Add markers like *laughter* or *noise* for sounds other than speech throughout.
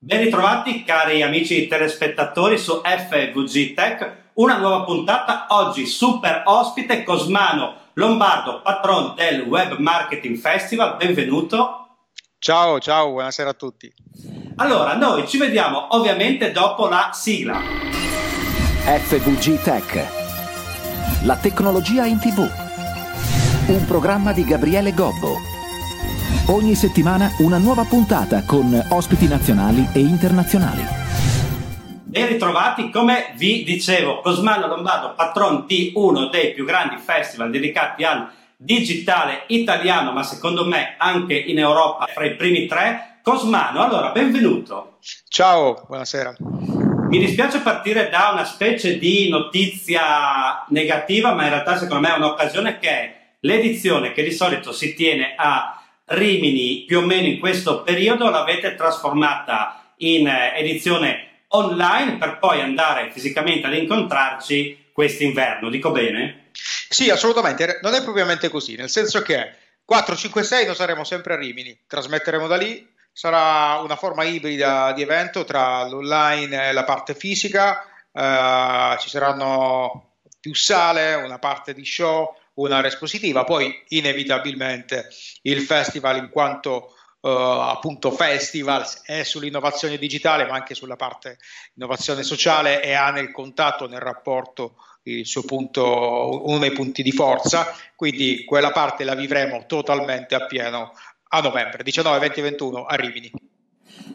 Ben ritrovati cari amici telespettatori su FVG Tech, una nuova puntata oggi super ospite Cosmano Lombardo, patron del Web Marketing Festival, benvenuto. Ciao, ciao, buonasera a tutti. Allora, noi ci vediamo ovviamente dopo la sigla. FVG Tech, la tecnologia in tv, un programma di Gabriele Gobbo Ogni settimana una nuova puntata con ospiti nazionali e internazionali. Ben ritrovati, come vi dicevo, Cosmano Lombardo, patron di uno dei più grandi festival dedicati al digitale italiano, ma secondo me anche in Europa fra i primi tre. Cosmano, allora, benvenuto. Ciao, buonasera. Mi dispiace partire da una specie di notizia negativa, ma in realtà secondo me è un'occasione che è l'edizione che di solito si tiene a Rimini più o meno in questo periodo l'avete trasformata in eh, edizione online per poi andare fisicamente ad incontrarci quest'inverno, dico bene? Sì, assolutamente, non è propriamente così, nel senso che 4, 5, 6 noi saremo sempre a Rimini, trasmetteremo da lì, sarà una forma ibrida di evento tra l'online e la parte fisica, eh, ci saranno più sale, una parte di show, un'area espositiva, poi inevitabilmente il festival in quanto uh, appunto festival è sull'innovazione digitale ma anche sulla parte innovazione sociale e ha nel contatto, nel rapporto il suo punto, uno dei punti di forza, quindi quella parte la vivremo totalmente appieno a novembre, 19, 20 21 a Rimini.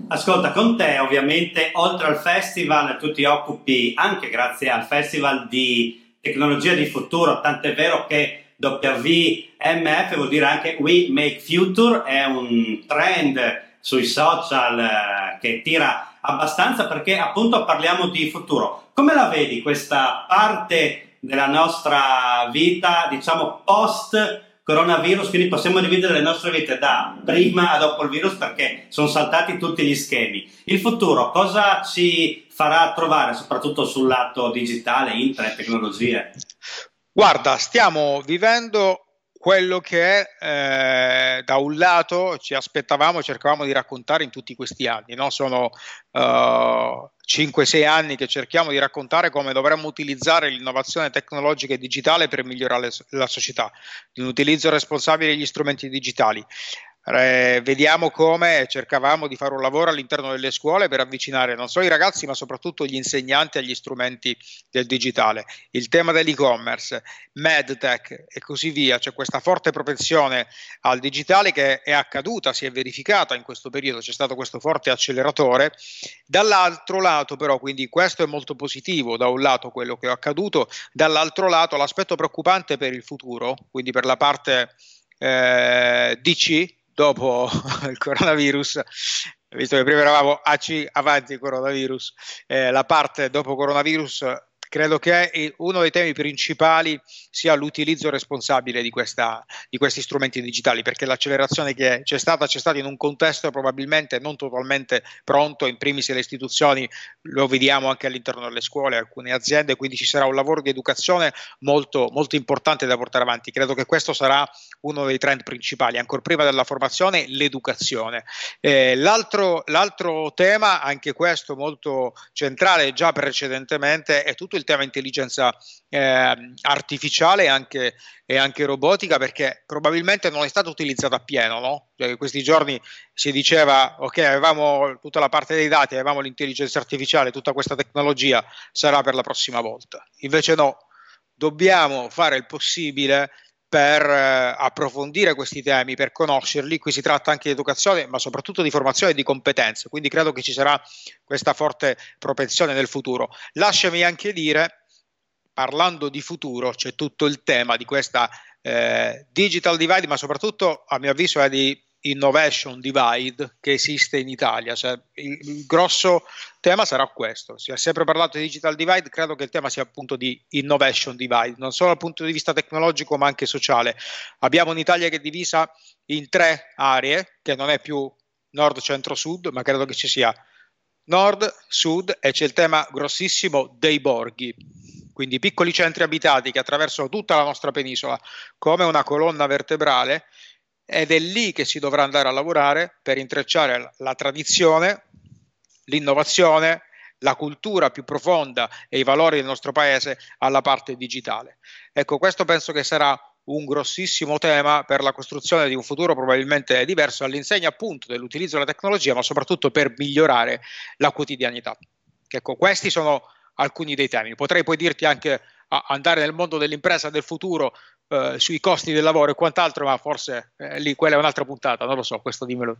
Ascolta, con te ovviamente oltre al festival tu ti occupi anche grazie al festival di tecnologia di futuro, tant'è vero che WMF vuol dire anche We Make Future, è un trend sui social eh, che tira abbastanza perché appunto parliamo di futuro. Come la vedi questa parte della nostra vita, diciamo post coronavirus, quindi possiamo dividere le nostre vite da prima a dopo il virus perché sono saltati tutti gli schemi. Il futuro cosa ci farà trovare soprattutto sul lato digitale, internet, tecnologie? Guarda, stiamo vivendo quello che eh, da un lato ci aspettavamo e cercavamo di raccontare in tutti questi anni. No? Sono uh, eh, 5-6 anni che cerchiamo di raccontare come dovremmo utilizzare l'innovazione tecnologica e digitale per migliorare la società, di un utilizzo responsabile degli strumenti digitali. Eh, vediamo come cercavamo di fare un lavoro all'interno delle scuole per avvicinare non solo i ragazzi ma soprattutto gli insegnanti agli strumenti del digitale. Il tema dell'e-commerce, medtech e così via, c'è questa forte propensione al digitale che è accaduta, si è verificata in questo periodo, c'è stato questo forte acceleratore. Dall'altro lato però, quindi questo è molto positivo, da un lato quello che è accaduto, dall'altro lato l'aspetto preoccupante per il futuro, quindi per la parte eh, DC, dopo *laughs* il coronavirus, visto che prima eravamo AC avanti coronavirus, eh, la parte dopo coronavirus credo che uno dei temi principali sia l'utilizzo responsabile di, questa, di, questi strumenti digitali, perché l'accelerazione che c'è stata c'è stata in un contesto probabilmente non totalmente pronto, in primis le istituzioni, lo vediamo anche all'interno delle scuole, alcune aziende, quindi ci sarà un lavoro di educazione molto, molto importante da portare avanti. Credo che questo sarà uno dei trend principali, ancora prima della formazione, l'educazione. Eh, l'altro, l'altro tema, anche questo molto centrale già precedentemente, è tutto il il tema intelligenza eh, artificiale e anche, e anche, robotica perché probabilmente non è stata utilizzata appieno. No? Cioè, questi giorni si diceva ok avevamo tutta la parte dei dati, avevamo l'intelligenza artificiale, tutta questa tecnologia sarà per la prossima volta. Invece no, dobbiamo fare il possibile per eh, approfondire questi temi, per conoscerli. Qui si tratta anche di educazione, ma soprattutto di formazione e di competenze. Quindi credo che ci sarà questa forte propensione nel futuro. Lasciami anche dire, parlando di futuro, c'è tutto il tema di questa eh, digital divide, ma soprattutto, a mio avviso, è di innovation divide che esiste in Italia. Cioè, il, il, grosso tema sarà questo. Si è sempre parlato di digital divide, credo che il tema sia appunto di innovation divide, non solo dal punto di vista tecnologico ma anche sociale. Abbiamo un'Italia che è divisa in tre aree, che non è più nord, centro, sud, ma credo che ci sia nord, sud e c'è il tema grossissimo dei borghi. Quindi piccoli centri abitati che attraversano tutta la nostra penisola come una colonna vertebrale ed è lì che si dovrà andare a lavorare per intrecciare la tradizione l'innovazione, la cultura più profonda e i valori del nostro paese alla parte digitale. Ecco, questo penso che sarà un grossissimo tema per la costruzione di un futuro probabilmente diverso all'insegna appunto dell'utilizzo della tecnologia, ma soprattutto per migliorare la quotidianità. Ecco, questi sono alcuni dei temi. Potrei poi dirti anche andare nel mondo dell'impresa del futuro eh, sui costi del lavoro e quant'altro, ma forse eh, lì quella è un'altra puntata, non lo so, questo dimmelo.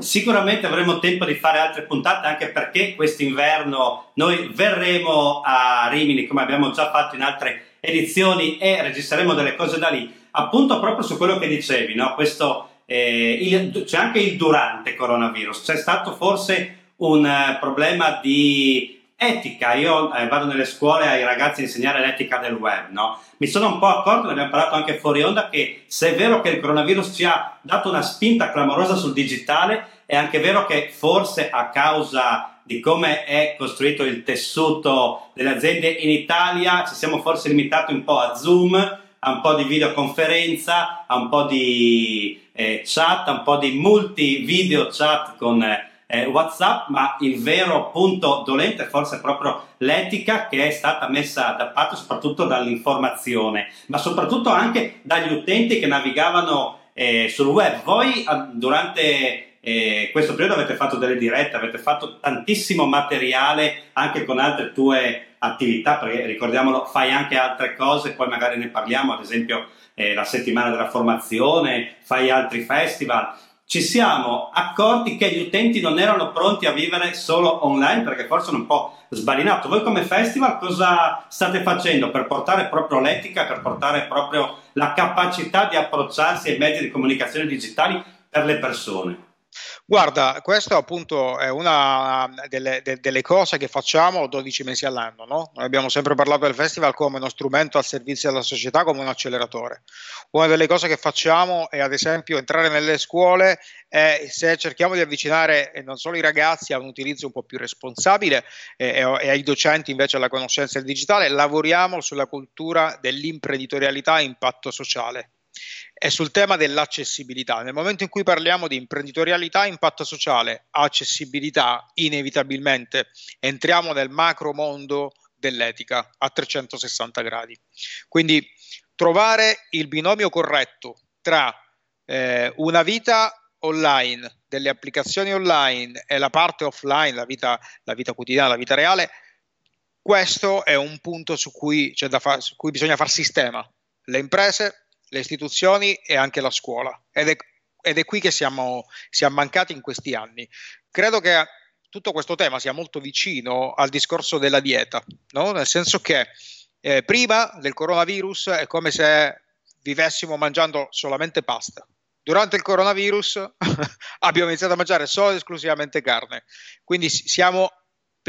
Sicuramente avremo tempo di fare altre puntate anche perché quest'inverno noi verremo a Rimini come abbiamo già fatto in altre edizioni e registreremo delle cose da lì, appunto proprio su quello che dicevi, no? Questo, eh, il, c'è anche il durante coronavirus, c'è stato forse un uh, problema di etica, io eh, vado nelle scuole ai ragazzi a insegnare l'etica del web, no? Mi sono un po' accorto, ne abbiamo parlato anche fuori onda, che se è vero che il coronavirus ci ha dato una spinta clamorosa sul digitale, è anche vero che forse a causa di come è costruito il tessuto delle aziende in Italia ci siamo forse limitati un po' a Zoom, a un po' di videoconferenza, a un po' di eh, chat, a un po' di multi video chat con... Eh, eh, WhatsApp, ma il vero punto dolente è forse proprio l'etica che è stata messa da parte soprattutto dall'informazione, ma soprattutto anche dagli utenti che navigavano eh, sul web. Voi durante eh, questo periodo avete fatto delle dirette, avete fatto tantissimo materiale anche con altre tue attività, perché ricordiamolo, fai anche altre cose, poi magari ne parliamo, ad esempio eh, la settimana della formazione, fai altri festival ci siamo accorti che gli utenti non erano pronti a vivere solo online perché forse sono un po' sbalinato. Voi come festival cosa state facendo per portare proprio l'etica, per portare proprio la capacità di approcciarsi ai mezzi di comunicazione digitali per le persone? Guarda, questa appunto è una delle, de, delle, cose che facciamo 12 mesi all'anno. No? Noi abbiamo sempre parlato del festival come uno strumento al servizio della società, come un acceleratore. Una delle cose che facciamo è ad esempio entrare nelle scuole e se cerchiamo di avvicinare non solo i ragazzi a un utilizzo un po' più responsabile e, e ai docenti invece alla conoscenza del digitale, lavoriamo sulla cultura dell'imprenditorialità a impatto sociale è sul tema dell'accessibilità. Nel momento in cui parliamo di imprenditorialità, impatto sociale, accessibilità, inevitabilmente entriamo nel macro mondo dell'etica a 360 gradi. Quindi trovare il binomio corretto tra eh, una vita online, delle applicazioni online e la parte offline, la vita, la vita quotidiana, la vita reale, questo è un punto su cui, fa- su cui bisogna far sistema. Le imprese le istituzioni e anche la scuola. Ed è, ed è qui che siamo, siamo mancati in questi anni. Credo che tutto questo tema sia molto vicino al discorso della dieta, no? nel senso che eh, prima del coronavirus è come se vivessimo mangiando solamente pasta. Durante il coronavirus *laughs* abbiamo iniziato a mangiare solo ed esclusivamente carne. Quindi siamo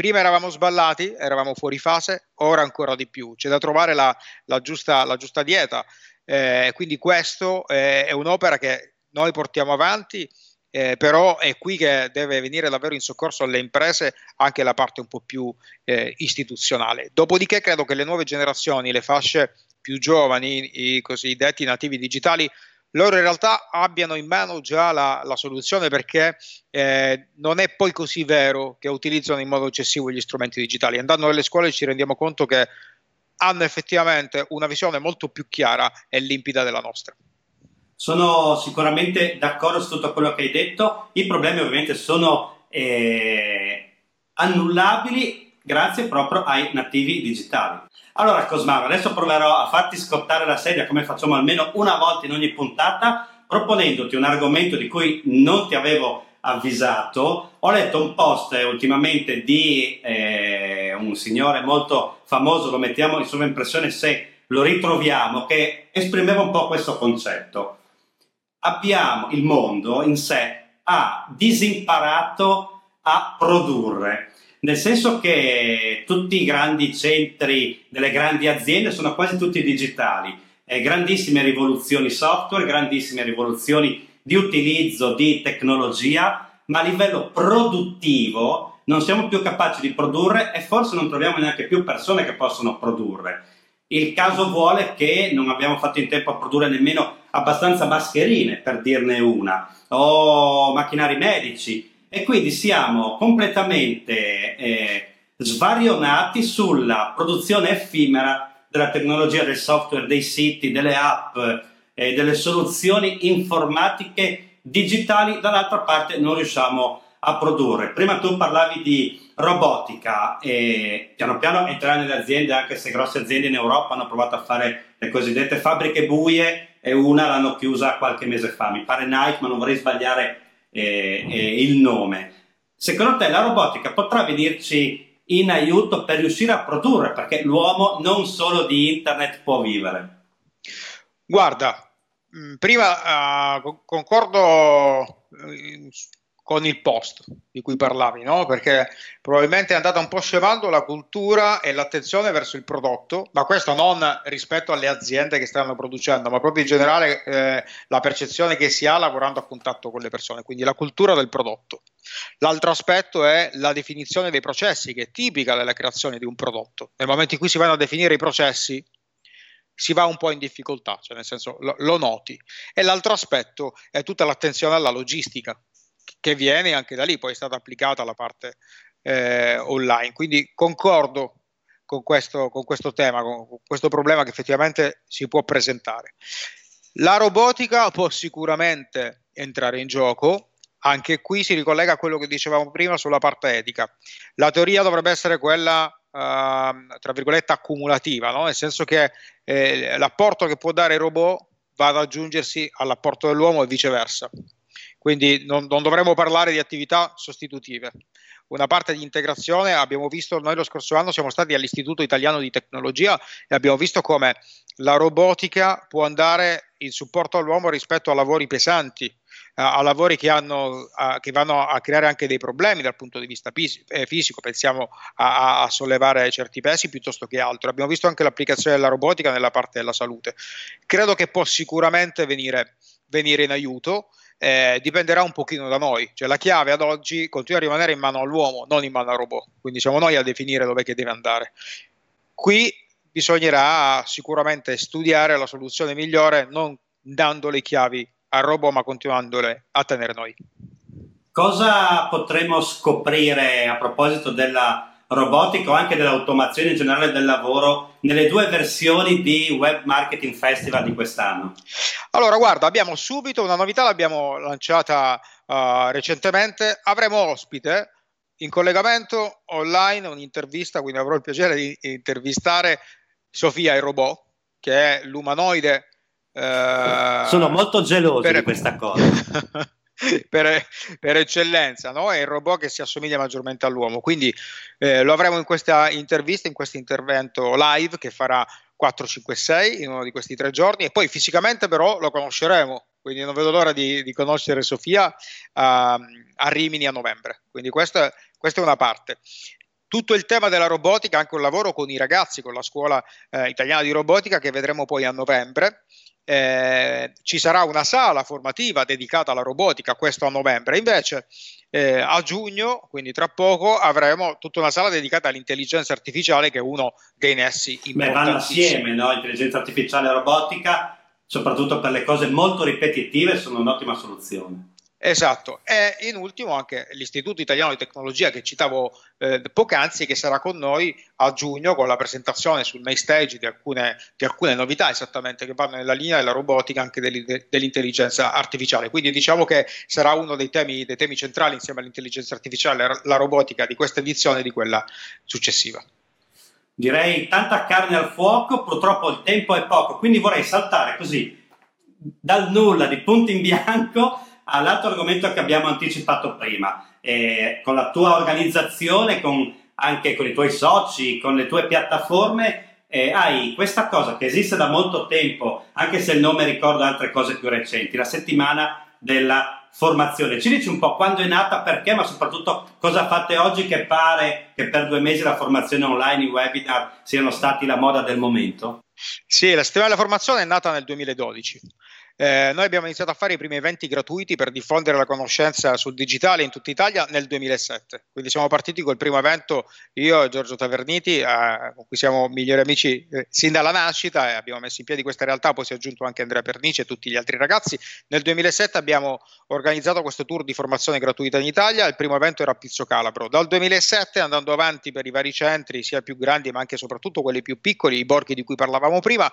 prima eravamo sballati, eravamo fuori fase, ora ancora di più. C'è da trovare la, la, giusta, la giusta, dieta. Eh, quindi questo eh, è un'opera che noi portiamo avanti, eh, però è qui che deve venire davvero in soccorso alle imprese anche la parte un po' più eh, istituzionale. Dopodiché credo che le nuove generazioni, le fasce più giovani, i cosiddetti nativi digitali, loro in realtà abbiano in mano già la, la soluzione perché eh, non è poi così vero che utilizzano in modo eccessivo gli strumenti digitali. Andando nelle scuole ci rendiamo conto che hanno effettivamente una visione molto più chiara e limpida della nostra. Sono sicuramente d'accordo su tutto quello che hai detto. I problemi ovviamente sono eh, annullabili grazie proprio ai nativi digitali. Allora Cosmaro, adesso proverò a farti scottare la sedia come facciamo almeno una volta in ogni puntata, proponendoti un argomento di cui non ti avevo avvisato. Ho letto un post ultimamente di eh, un signore molto famoso, lo mettiamo in sovraimpressione se lo ritroviamo, che esprimeva un po' questo concetto. Abbiamo il mondo in sé ha disimparato a produrre, nel senso che tutti i grandi centri delle grandi aziende sono quasi tutti digitali, eh, grandissime rivoluzioni software, grandissime rivoluzioni di utilizzo di tecnologia, ma a livello produttivo non siamo più capaci di produrre e forse non troviamo neanche più persone che possono produrre. Il caso vuole che non abbiamo fatto in tempo a produrre nemmeno abbastanza mascherine, per dirne una, o macchinari medici. e quindi siamo completamente eh, svarionati sulla produzione effimera della tecnologia, del software, dei siti, delle app, eh, delle soluzioni informatiche digitali, dall'altra parte non riusciamo a produrre. Prima tu parlavi di robotica e piano piano entrerà nelle aziende, anche se grosse aziende in Europa hanno provato a fare le cosiddette fabbriche buie e una l'hanno chiusa qualche mese fa. Mi pare Nike, ma non vorrei sbagliare eh, eh, il nome. Secondo te la robotica potrà venirci in aiuto per riuscire a produrre? Perché l'uomo non solo di internet può vivere. Guarda, prima uh, concordo eh, con il post di cui parlavi, no? perché probabilmente è andata un po' scemando la cultura e l'attenzione verso il prodotto, ma questo non rispetto alle aziende che stanno producendo, ma proprio in generale eh, la percezione che si ha lavorando a contatto con le persone, quindi la cultura del prodotto. L'altro aspetto è la definizione dei processi, che è tipica della creazione di un prodotto. Nel momento in cui si vanno a definire i processi, si va un po' in difficoltà, cioè nel senso lo, lo noti. E l'altro aspetto è tutta l'attenzione alla logistica che viene anche da lì, poi è stata applicata la parte eh, online. Quindi concordo con questo, con questo tema, con questo problema che effettivamente si può presentare. La robotica può sicuramente entrare in gioco, anche qui si ricollega a quello che dicevamo prima sulla parte etica. La teoria dovrebbe essere quella, tra virgolette, accumulativa, no? nel senso che eh, l'apporto che può dare il robot va ad aggiungersi all'apporto dell'uomo e viceversa quindi non, non dovremmo parlare di attività sostitutive. Una parte di integrazione abbiamo visto, noi lo scorso anno siamo stati all'Istituto Italiano di Tecnologia e abbiamo visto come la robotica può andare in supporto all'uomo rispetto a lavori pesanti, a lavori che, hanno, a, che, vanno a creare anche dei problemi dal punto di vista eh, fisico, pensiamo a, a, sollevare certi pesi piuttosto che altro. Abbiamo visto anche l'applicazione della robotica nella parte della salute. Credo che può sicuramente venire, venire in aiuto eh, dipenderà un pochino da noi, cioè la chiave ad oggi continua a rimanere in mano all'uomo, non in mano al robot, quindi siamo noi a definire dove deve andare. Qui bisognerà sicuramente studiare la soluzione migliore non dando le chiavi al robot ma continuandole a tenere noi. Cosa potremo scoprire a proposito della robotica o anche dell'automazione in generale del lavoro nelle due versioni di Web Marketing Festival di quest'anno? Allora, guarda, abbiamo subito una novità, l'abbiamo lanciata uh, recentemente, avremo ospite in collegamento online un'intervista, quindi avrò il piacere di intervistare Sofia il robot, che è l'umanoide. Uh, Sono molto geloso per... di questa cosa. *laughs* *laughs* per, per, eccellenza, no? è il robot che si assomiglia maggiormente all'uomo. Quindi eh, lo avremo in questa intervista, in questo intervento live che farà 4, 5, 6 in uno di questi tre giorni e poi fisicamente però lo conosceremo. Quindi non vedo l'ora di, di conoscere Sofia uh, a Rimini a novembre. Quindi questa, questa è una parte tutto il tema della robotica, anche un lavoro con i ragazzi, con la scuola eh, italiana di robotica che vedremo poi a novembre eh, ci sarà una sala formativa dedicata alla robotica, questo a novembre, invece eh, a giugno, quindi tra poco, avremo tutta una sala dedicata all'intelligenza artificiale che è uno dei nessi importanti. Beh, vanno assieme, no? Intelligenza artificiale e robotica, soprattutto per le cose molto ripetitive, sono un'ottima soluzione. Esatto, e in ultimo anche l'Istituto Italiano di Tecnologia che citavo eh, poc'anzi, che sarà con noi a giugno con la presentazione sul main stage di alcune, di alcune novità esattamente che vanno nella linea della robotica anche dell'intelligenza artificiale. Quindi diciamo che sarà uno dei temi, dei temi centrali insieme all'intelligenza artificiale, la robotica di questa edizione e di quella successiva. Direi tanta carne al fuoco, purtroppo il tempo è poco, quindi vorrei saltare così dal nulla di punto in bianco all'altro argomento che abbiamo anticipato prima, eh, con la tua organizzazione, con, anche con i tuoi soci, con le tue piattaforme, eh, hai questa cosa che esiste da molto tempo, anche se il nome ricorda altre cose più recenti, la settimana della formazione. Ci dici un po' quando è nata, perché, ma soprattutto cosa fate oggi che pare che per due mesi la formazione online, i webinar siano stati la moda del momento? Sì, la settimana della formazione è nata nel 2012 Eh, noi abbiamo iniziato a fare i primi eventi gratuiti per diffondere la conoscenza sul digitale in tutta Italia nel 2007. Quindi siamo partiti col primo evento, io e Giorgio Taverniti, eh, con cui siamo migliori amici eh, sin dalla nascita e abbiamo messo in piedi questa realtà, poi si è aggiunto anche Andrea Pernici e tutti gli altri ragazzi. Nel 2007 abbiamo organizzato questo tour di formazione gratuita in Italia, il primo evento era a Pizzo Calabro. Dal 2007 andando avanti per i vari centri, sia più grandi ma anche e soprattutto quelli più piccoli, i borghi di cui parlavamo prima,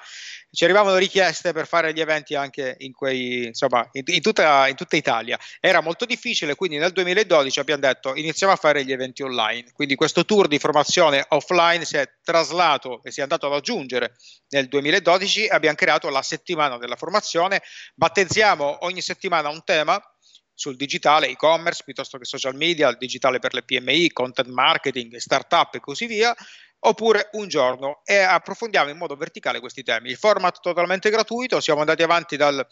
ci arrivavano richieste per fare gli eventi anche in, quei, insomma, in, in, tutta, in tutta Italia. Era molto difficile, quindi nel 2012 abbiamo detto iniziamo a fare gli eventi online. Quindi questo tour di formazione offline si è traslato e si è andato ad aggiungere nel 2012 abbiamo creato la settimana della formazione. Battezziamo ogni settimana un tema sul digitale, e-commerce piuttosto che social media, digitale per le PMI, content marketing, startup e così via, oppure un giorno e approfondiamo in modo verticale questi temi. Il format totalmente gratuito, siamo andati avanti dal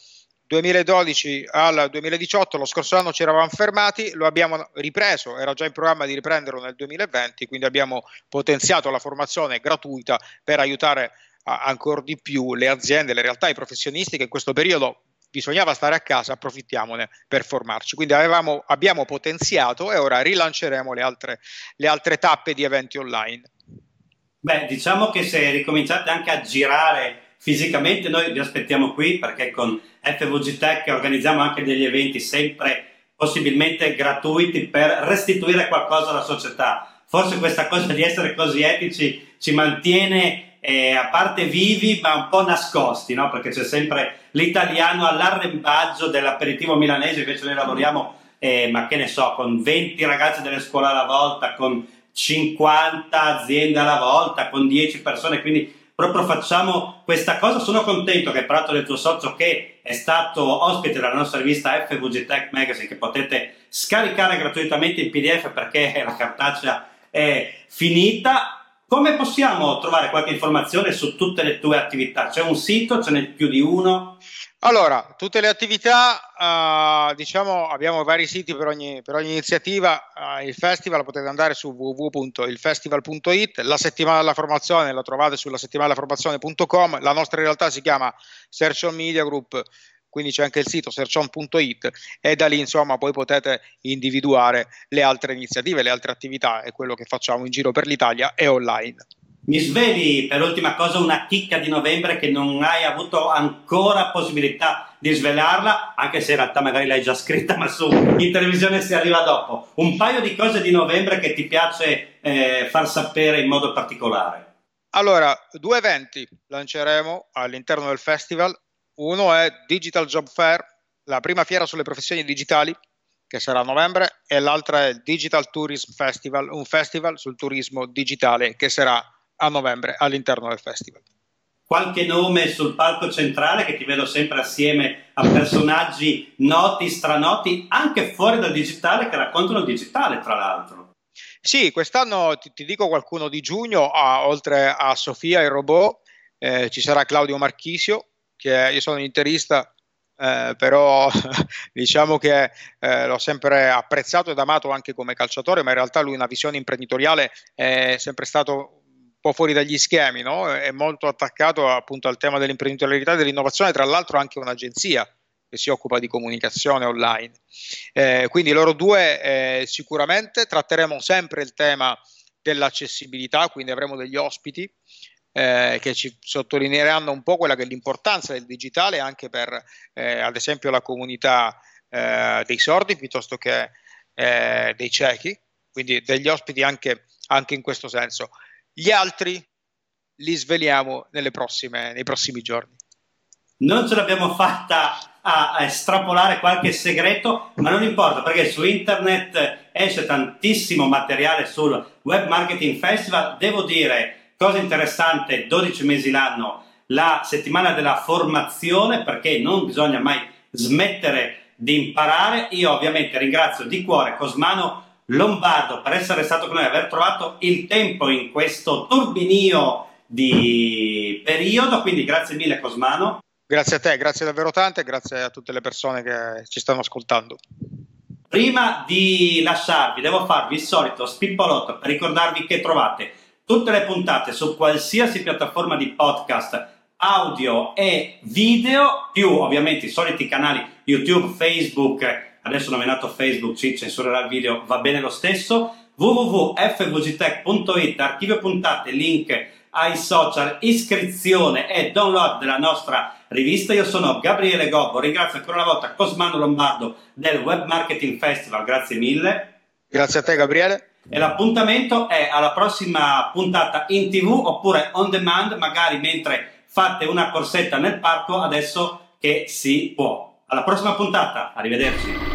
2012 al 2018, lo scorso anno ci eravamo fermati, lo abbiamo ripreso, era già in programma di riprenderlo nel 2020, quindi abbiamo potenziato la formazione gratuita per aiutare ancora di più le aziende, le realtà, i professionisti che in questo periodo bisognava stare a casa, approfittiamone per formarci. Quindi avevamo, abbiamo potenziato e ora rilanceremo le altre, le altre tappe di eventi online. Beh, diciamo che se ricominciate anche a girare fisicamente, noi vi aspettiamo qui perché con FVG Tech organizziamo anche degli eventi sempre possibilmente gratuiti per restituire qualcosa alla società. Forse questa cosa di essere così etici ci mantiene eh, a parte vivi ma un po' nascosti, no? perché c'è sempre l'italiano all'arrembaggio dell'aperitivo milanese, invece noi lavoriamo, eh, ma che ne so, con 20 ragazzi delle scuole alla volta, con 50 aziende alla volta con 10 persone, quindi proprio facciamo questa cosa. Sono contento che hai parlato del tuo socio che è stato ospite della nostra rivista FVG Tech Magazine che potete scaricare gratuitamente in PDF perché *laughs* la cartacea è finita. Come possiamo trovare qualche informazione su tutte le tue attività? C'è un sito, ce n'è più di uno? Allora, tutte le attività, uh, diciamo, abbiamo vari siti per ogni, per ogni iniziativa. Uh, il festival potete andare su www.ilfestival.it, la settimana della formazione la trovate sulla settimana della formazione.com, la nostra realtà si chiama Search on Media Group, quindi c'è anche il sito searchon.it e da lì insomma poi potete individuare le altre iniziative, le altre attività e quello che facciamo in giro per l'Italia e online. Mi sveli per ultima cosa una chicca di novembre che non hai avuto ancora possibilità di svelarla, anche se in realtà magari l'hai già scritta, ma su in televisione si arriva dopo. Un paio di cose di novembre che ti piace eh, far sapere in modo particolare. Allora, due eventi lanceremo all'interno del festival. Uno è Digital Job Fair, la prima fiera sulle professioni digitali, che sarà a novembre, e l'altra è il Digital Tourism Festival, un festival sul turismo digitale che sarà a novembre all'interno del festival. Qualche nome sul palco centrale che ti vedo sempre assieme a personaggi noti, stranoti, anche fuori dal digitale, che raccontano il digitale, tra l'altro. Sì, quest'anno ti, ti dico qualcuno di giugno, ah, oltre a Sofia e Robot, eh, ci sarà Claudio Marchisio, che io sono interista, eh, però *laughs* diciamo che eh, l'ho sempre apprezzato ed amato anche come calciatore, ma in realtà lui una visione imprenditoriale è sempre stato po' fuori dagli schemi, no? è molto attaccato appunto al tema dell'imprenditorialità e dell'innovazione, tra l'altro anche un'agenzia che si occupa di comunicazione online. Eh, quindi loro due eh, sicuramente tratteremo sempre il tema dell'accessibilità, quindi avremo degli ospiti eh, che ci sottolineeranno un po' quella che è l'importanza del digitale anche per eh, ad esempio la comunità eh, dei sordi piuttosto che eh, dei ciechi, quindi degli ospiti anche, anche in questo senso. Gli altri li sveliamo prossime, nei prossimi giorni. Non ce l'abbiamo fatta a, a estrapolare qualche segreto, ma non importa perché su internet esce tantissimo materiale sul Web Marketing Festival. Devo dire, cosa interessante, 12 mesi l'anno, la settimana della formazione, perché non bisogna mai smettere di imparare. Io ovviamente ringrazio di cuore Cosmano Lombardo per essere stato con noi, aver trovato il tempo in questo turbinio di periodo. Quindi grazie mille Cosmano. Grazie a te, grazie davvero tante, grazie a tutte le persone che ci stanno ascoltando. Prima di lasciarvi, devo farvi il solito spippolotto per ricordarvi che trovate tutte le puntate su qualsiasi piattaforma di podcast audio e video, più ovviamente i soliti canali YouTube, Facebook, adesso nominato Facebook, ci censurerà il video, va bene lo stesso, www.fvgtech.it, archivio puntate, link ai social, iscrizione e download della nostra rivista. Io sono Gabriele Gobbo, ringrazio ancora una volta Cosmano Lombardo del Web Marketing Festival, grazie mille. Grazie a te Gabriele. E l'appuntamento è alla prossima puntata in tv oppure on demand, magari mentre fate una corsetta nel parco, adesso che si può. Alla prossima puntata, arrivederci.